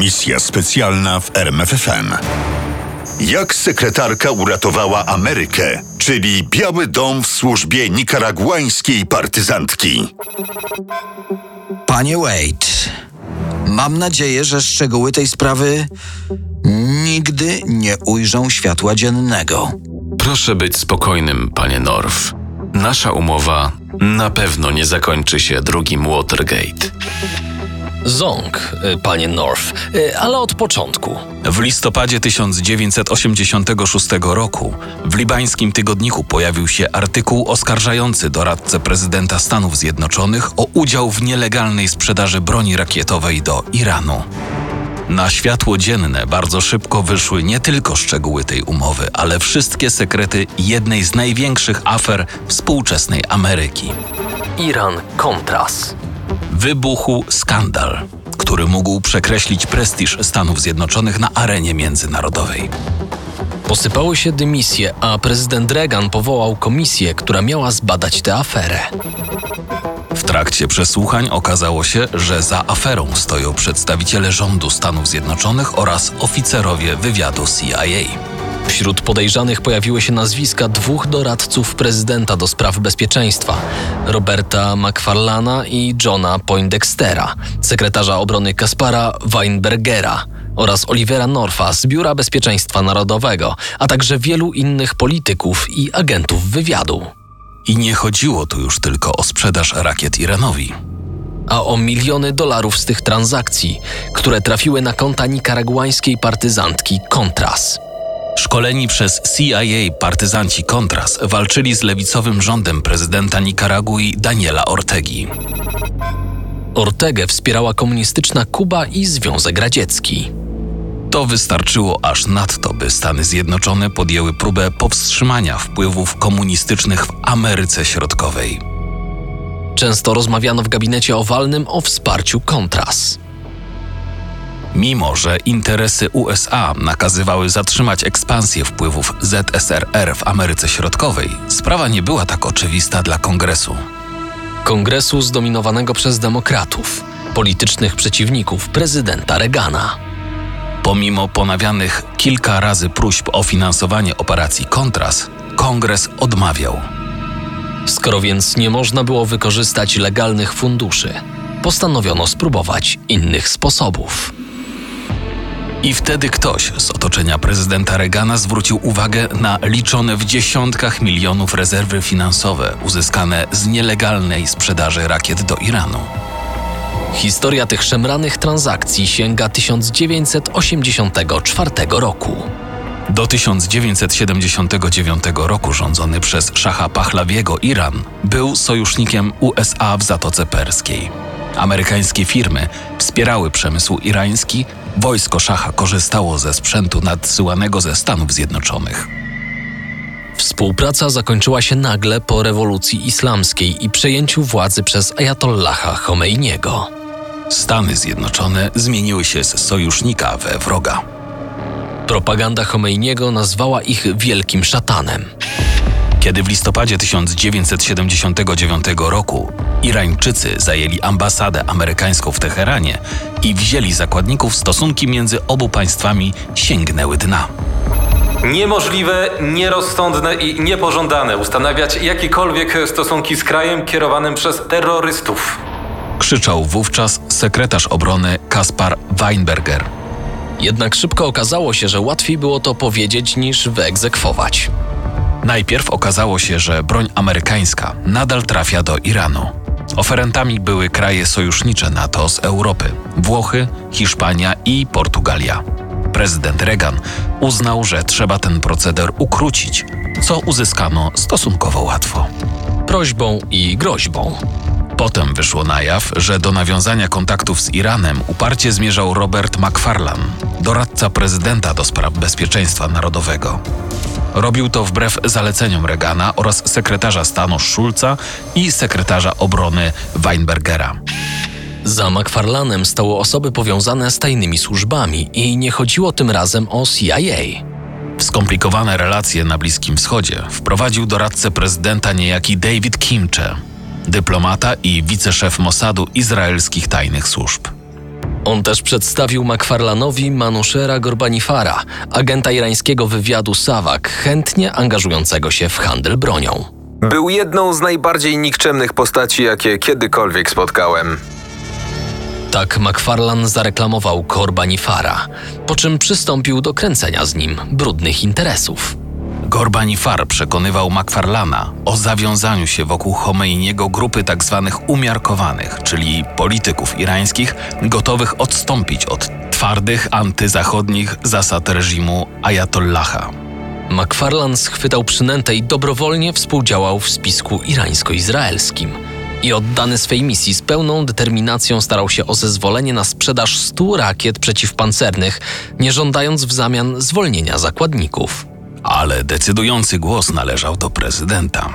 Misja specjalna w RMFFM. Jak sekretarka uratowała Amerykę, czyli Biały Dom w służbie nikaraguańskiej partyzantki. Panie Wade, mam nadzieję, że szczegóły tej sprawy nigdy nie ujrzą światła dziennego. Proszę być spokojnym, panie North. Nasza umowa na pewno nie zakończy się drugim Watergate. Ząg, y, panie North, y, ale od początku. W listopadzie 1986 roku w libańskim tygodniku pojawił się artykuł oskarżający doradcę prezydenta Stanów Zjednoczonych o udział w nielegalnej sprzedaży broni rakietowej do Iranu. Na światło dzienne bardzo szybko wyszły nie tylko szczegóły tej umowy, ale wszystkie sekrety jednej z największych afer współczesnej Ameryki. Iran-Contras. Wybuchł skandal, który mógł przekreślić prestiż Stanów Zjednoczonych na arenie międzynarodowej. Posypały się dymisje, a prezydent Reagan powołał komisję, która miała zbadać tę aferę. W trakcie przesłuchań okazało się, że za aferą stoją przedstawiciele rządu Stanów Zjednoczonych oraz oficerowie wywiadu CIA. Wśród podejrzanych pojawiły się nazwiska dwóch doradców prezydenta do spraw bezpieczeństwa: Roberta McFarlana i Johna Poindextera, sekretarza obrony Kaspara Weinbergera oraz Olivera Norfa z Biura Bezpieczeństwa Narodowego, a także wielu innych polityków i agentów wywiadu. I nie chodziło tu już tylko o sprzedaż rakiet Iranowi. a o miliony dolarów z tych transakcji, które trafiły na konta nikaraguańskiej partyzantki Contras. Szkoleni przez CIA partyzanci Contras walczyli z lewicowym rządem prezydenta Nikaragui Daniela Ortegi. Ortegę wspierała komunistyczna Kuba i Związek Radziecki. To wystarczyło aż nadto, by Stany Zjednoczone podjęły próbę powstrzymania wpływów komunistycznych w Ameryce Środkowej. Często rozmawiano w gabinecie owalnym o wsparciu Contras. Mimo, że interesy USA nakazywały zatrzymać ekspansję wpływów ZSRR w Ameryce Środkowej, sprawa nie była tak oczywista dla Kongresu. Kongresu zdominowanego przez demokratów, politycznych przeciwników prezydenta Reagana. Pomimo ponawianych kilka razy próśb o finansowanie operacji Contras, Kongres odmawiał. Skoro więc nie można było wykorzystać legalnych funduszy, postanowiono spróbować innych sposobów. I wtedy ktoś z otoczenia prezydenta Reagana zwrócił uwagę na liczone w dziesiątkach milionów rezerwy finansowe uzyskane z nielegalnej sprzedaży rakiet do Iranu. Historia tych szemranych transakcji sięga 1984 roku. Do 1979 roku rządzony przez szacha Pahlawiego Iran był sojusznikiem USA w Zatoce Perskiej. Amerykańskie firmy wspierały przemysł irański, wojsko szacha korzystało ze sprzętu nadsyłanego ze Stanów Zjednoczonych. Współpraca zakończyła się nagle po rewolucji islamskiej i przejęciu władzy przez Ayatollaha Khomeiniego. Stany Zjednoczone zmieniły się z sojusznika we wroga. Propaganda Khomeiniego nazwała ich wielkim szatanem. Kiedy w listopadzie 1979 roku Irańczycy zajęli ambasadę amerykańską w Teheranie i wzięli zakładników, stosunki między obu państwami sięgnęły dna. Niemożliwe, nierozsądne i niepożądane ustanawiać jakiekolwiek stosunki z krajem kierowanym przez terrorystów. Krzyczał wówczas sekretarz obrony Kaspar Weinberger. Jednak szybko okazało się, że łatwiej było to powiedzieć niż wyegzekwować. Najpierw okazało się, że broń amerykańska nadal trafia do Iranu. Oferentami były kraje sojusznicze NATO z Europy Włochy, Hiszpania i Portugalia. Prezydent Reagan uznał, że trzeba ten proceder ukrócić, co uzyskano stosunkowo łatwo. Prośbą i groźbą. Potem wyszło na jaw, że do nawiązania kontaktów z Iranem uparcie zmierzał Robert McFarlane, doradca prezydenta do spraw bezpieczeństwa narodowego. Robił to wbrew zaleceniom Reagana oraz sekretarza stanu Schulza i sekretarza obrony Weinbergera. Za McFarlanem stały osoby powiązane z tajnymi służbami i nie chodziło tym razem o CIA. W skomplikowane relacje na Bliskim Wschodzie wprowadził doradcę prezydenta niejaki David Kimche, dyplomata i wiceszef Mossadu izraelskich tajnych służb. On też przedstawił McFarlanowi Manushera Gorbanifara, agenta irańskiego wywiadu Savak, chętnie angażującego się w handel bronią. Był jedną z najbardziej nikczemnych postaci, jakie kiedykolwiek spotkałem. Tak McFarlan zareklamował Gorbanifara, po czym przystąpił do kręcenia z nim brudnych interesów. Gorbanifar przekonywał McFarlana o zawiązaniu się wokół Chomeiniego grupy tzw. umiarkowanych, czyli polityków irańskich gotowych odstąpić od twardych antyzachodnich zasad reżimu Ayatollaha. McFarlan schwytał przynętę i dobrowolnie współdziałał w spisku irańsko-izraelskim. I oddany swej misji z pełną determinacją starał się o zezwolenie na sprzedaż 100 rakiet przeciwpancernych, nie żądając w zamian zwolnienia zakładników. Ale decydujący głos należał do prezydenta.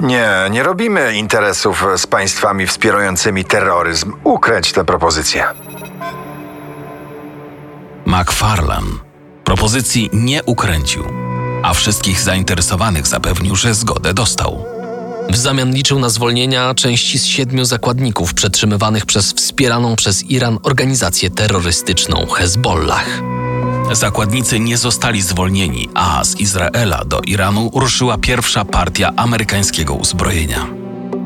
Nie, nie robimy interesów z państwami wspierającymi terroryzm. Ukręć tę propozycję. McFarlan propozycji nie ukręcił, a wszystkich zainteresowanych zapewnił, że zgodę dostał. W zamian liczył na zwolnienia części z siedmiu zakładników przetrzymywanych przez wspieraną przez Iran organizację terrorystyczną Hezbollah. Zakładnicy nie zostali zwolnieni, a z Izraela do Iranu ruszyła pierwsza partia amerykańskiego uzbrojenia.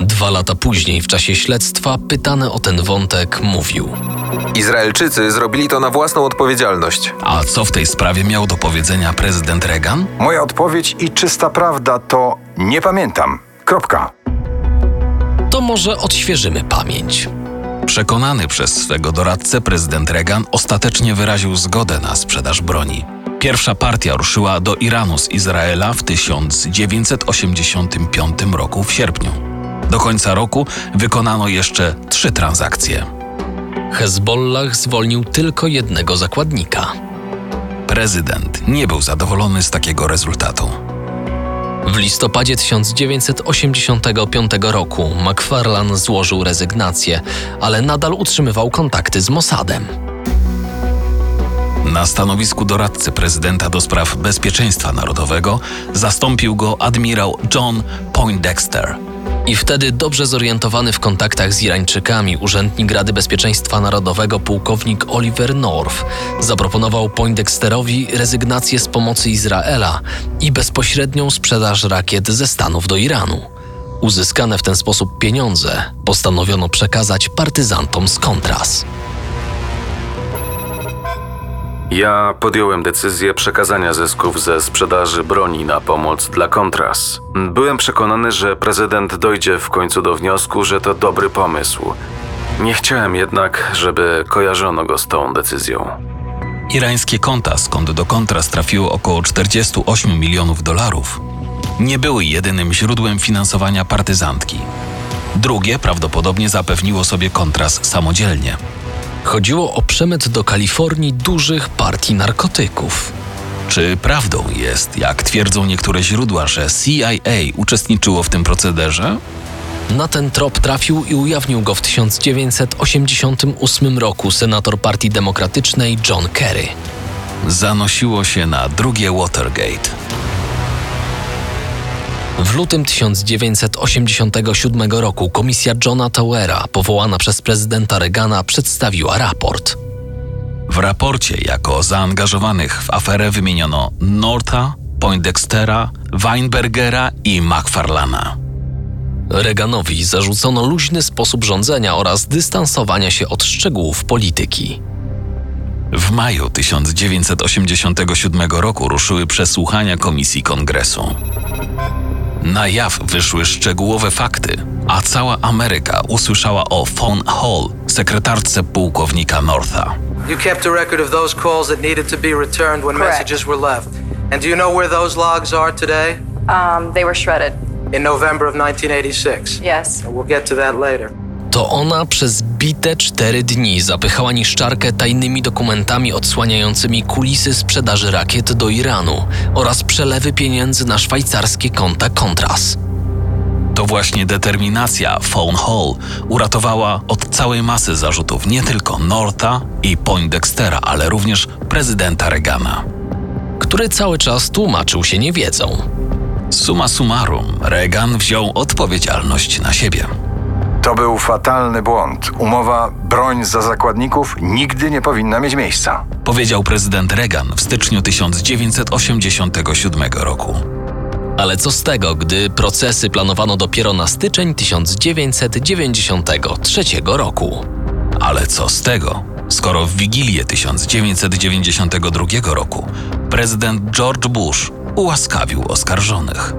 Dwa lata później, w czasie śledztwa, pytany o ten wątek, mówił: Izraelczycy zrobili to na własną odpowiedzialność. A co w tej sprawie miał do powiedzenia prezydent Reagan? Moja odpowiedź i czysta prawda to nie pamiętam. Kropka. To może odświeżymy pamięć. Przekonany przez swego doradcę prezydent Reagan ostatecznie wyraził zgodę na sprzedaż broni. Pierwsza partia ruszyła do Iranu z Izraela w 1985 roku w sierpniu. Do końca roku wykonano jeszcze trzy transakcje. Hezbollah zwolnił tylko jednego zakładnika. Prezydent nie był zadowolony z takiego rezultatu. W listopadzie 1985 roku McFarlan złożył rezygnację, ale nadal utrzymywał kontakty z Mossadem. Na stanowisku doradcy prezydenta do spraw bezpieczeństwa narodowego zastąpił go admirał John Poindexter. I wtedy dobrze zorientowany w kontaktach z Irańczykami urzędnik Rady Bezpieczeństwa Narodowego pułkownik Oliver North zaproponował Poindexterowi rezygnację z pomocy Izraela i bezpośrednią sprzedaż rakiet ze Stanów do Iranu. Uzyskane w ten sposób pieniądze postanowiono przekazać partyzantom z Contras. Ja podjąłem decyzję przekazania zysków ze sprzedaży broni na pomoc dla Contras. Byłem przekonany, że prezydent dojdzie w końcu do wniosku, że to dobry pomysł. Nie chciałem jednak, żeby kojarzono go z tą decyzją. Irańskie konta, skąd do Contras trafiło około 48 milionów dolarów, nie były jedynym źródłem finansowania partyzantki. Drugie prawdopodobnie zapewniło sobie Contras samodzielnie. Chodziło o przemyt do Kalifornii dużych partii narkotyków. Czy prawdą jest, jak twierdzą niektóre źródła, że CIA uczestniczyło w tym procederze? Na ten trop trafił i ujawnił go w 1988 roku senator Partii Demokratycznej John Kerry. Zanosiło się na drugie Watergate. W lutym 1987 roku komisja Johna Towera, powołana przez prezydenta Reagana, przedstawiła raport. W raporcie jako zaangażowanych w aferę wymieniono Northa, Poindextera, Weinbergera i McFarlana. Reaganowi zarzucono luźny sposób rządzenia oraz dystansowania się od szczegółów polityki. W maju 1987 roku ruszyły przesłuchania Komisji Kongresu. Na jaw wyszły szczegółowe fakty, a cała Ameryka usłyszała o Fawn Hall, sekretarce pułkownika Northa. You kept a record of those calls that needed to be returned when Correct. messages were left. And do you know where those logs are today? Um, they were shredded. In November of 1986. Yes. We'll get to that later. To ona przez bite cztery dni zapychała niszczarkę tajnymi dokumentami odsłaniającymi kulisy sprzedaży rakiet do Iranu oraz przelewy pieniędzy na szwajcarskie konta Contras. To właśnie determinacja Fawn Hall uratowała od całej masy zarzutów nie tylko Northa i Poindextera, ale również prezydenta Reagana. który cały czas tłumaczył się niewiedzą. Summa summarum, Reagan wziął odpowiedzialność na siebie. To był fatalny błąd. Umowa broń za zakładników nigdy nie powinna mieć miejsca. Powiedział prezydent Reagan w styczniu 1987 roku. Ale co z tego, gdy procesy planowano dopiero na styczeń 1993 roku? Ale co z tego, skoro w Wigilię 1992 roku prezydent George Bush ułaskawił oskarżonych?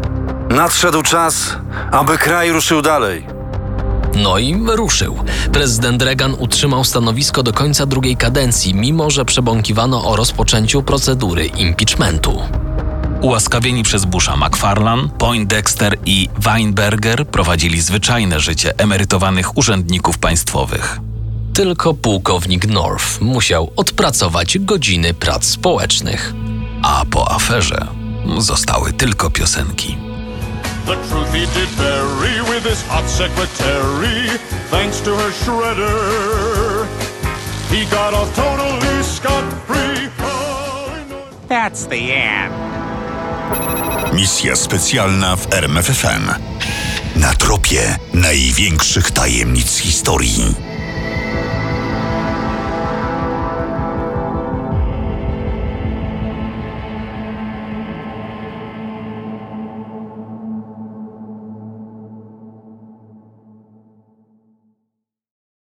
Nadszedł czas, aby kraj ruszył dalej. No i ruszył. Prezydent Reagan utrzymał stanowisko do końca drugiej kadencji, mimo że przebąkiwano o rozpoczęciu procedury impeachmentu. Ułaskawieni przez Busha McFarlane, Poindexter i Weinberger prowadzili zwyczajne życie emerytowanych urzędników państwowych. Tylko pułkownik North musiał odpracować godziny prac społecznych. A po aferze zostały tylko piosenki. The truth he did bury with his hot secretary, thanks to her shredder. He got off totally scot-free. Oh, That's the end. Misja specjalna w RMFFM. Na tropie największych tajemnic historii.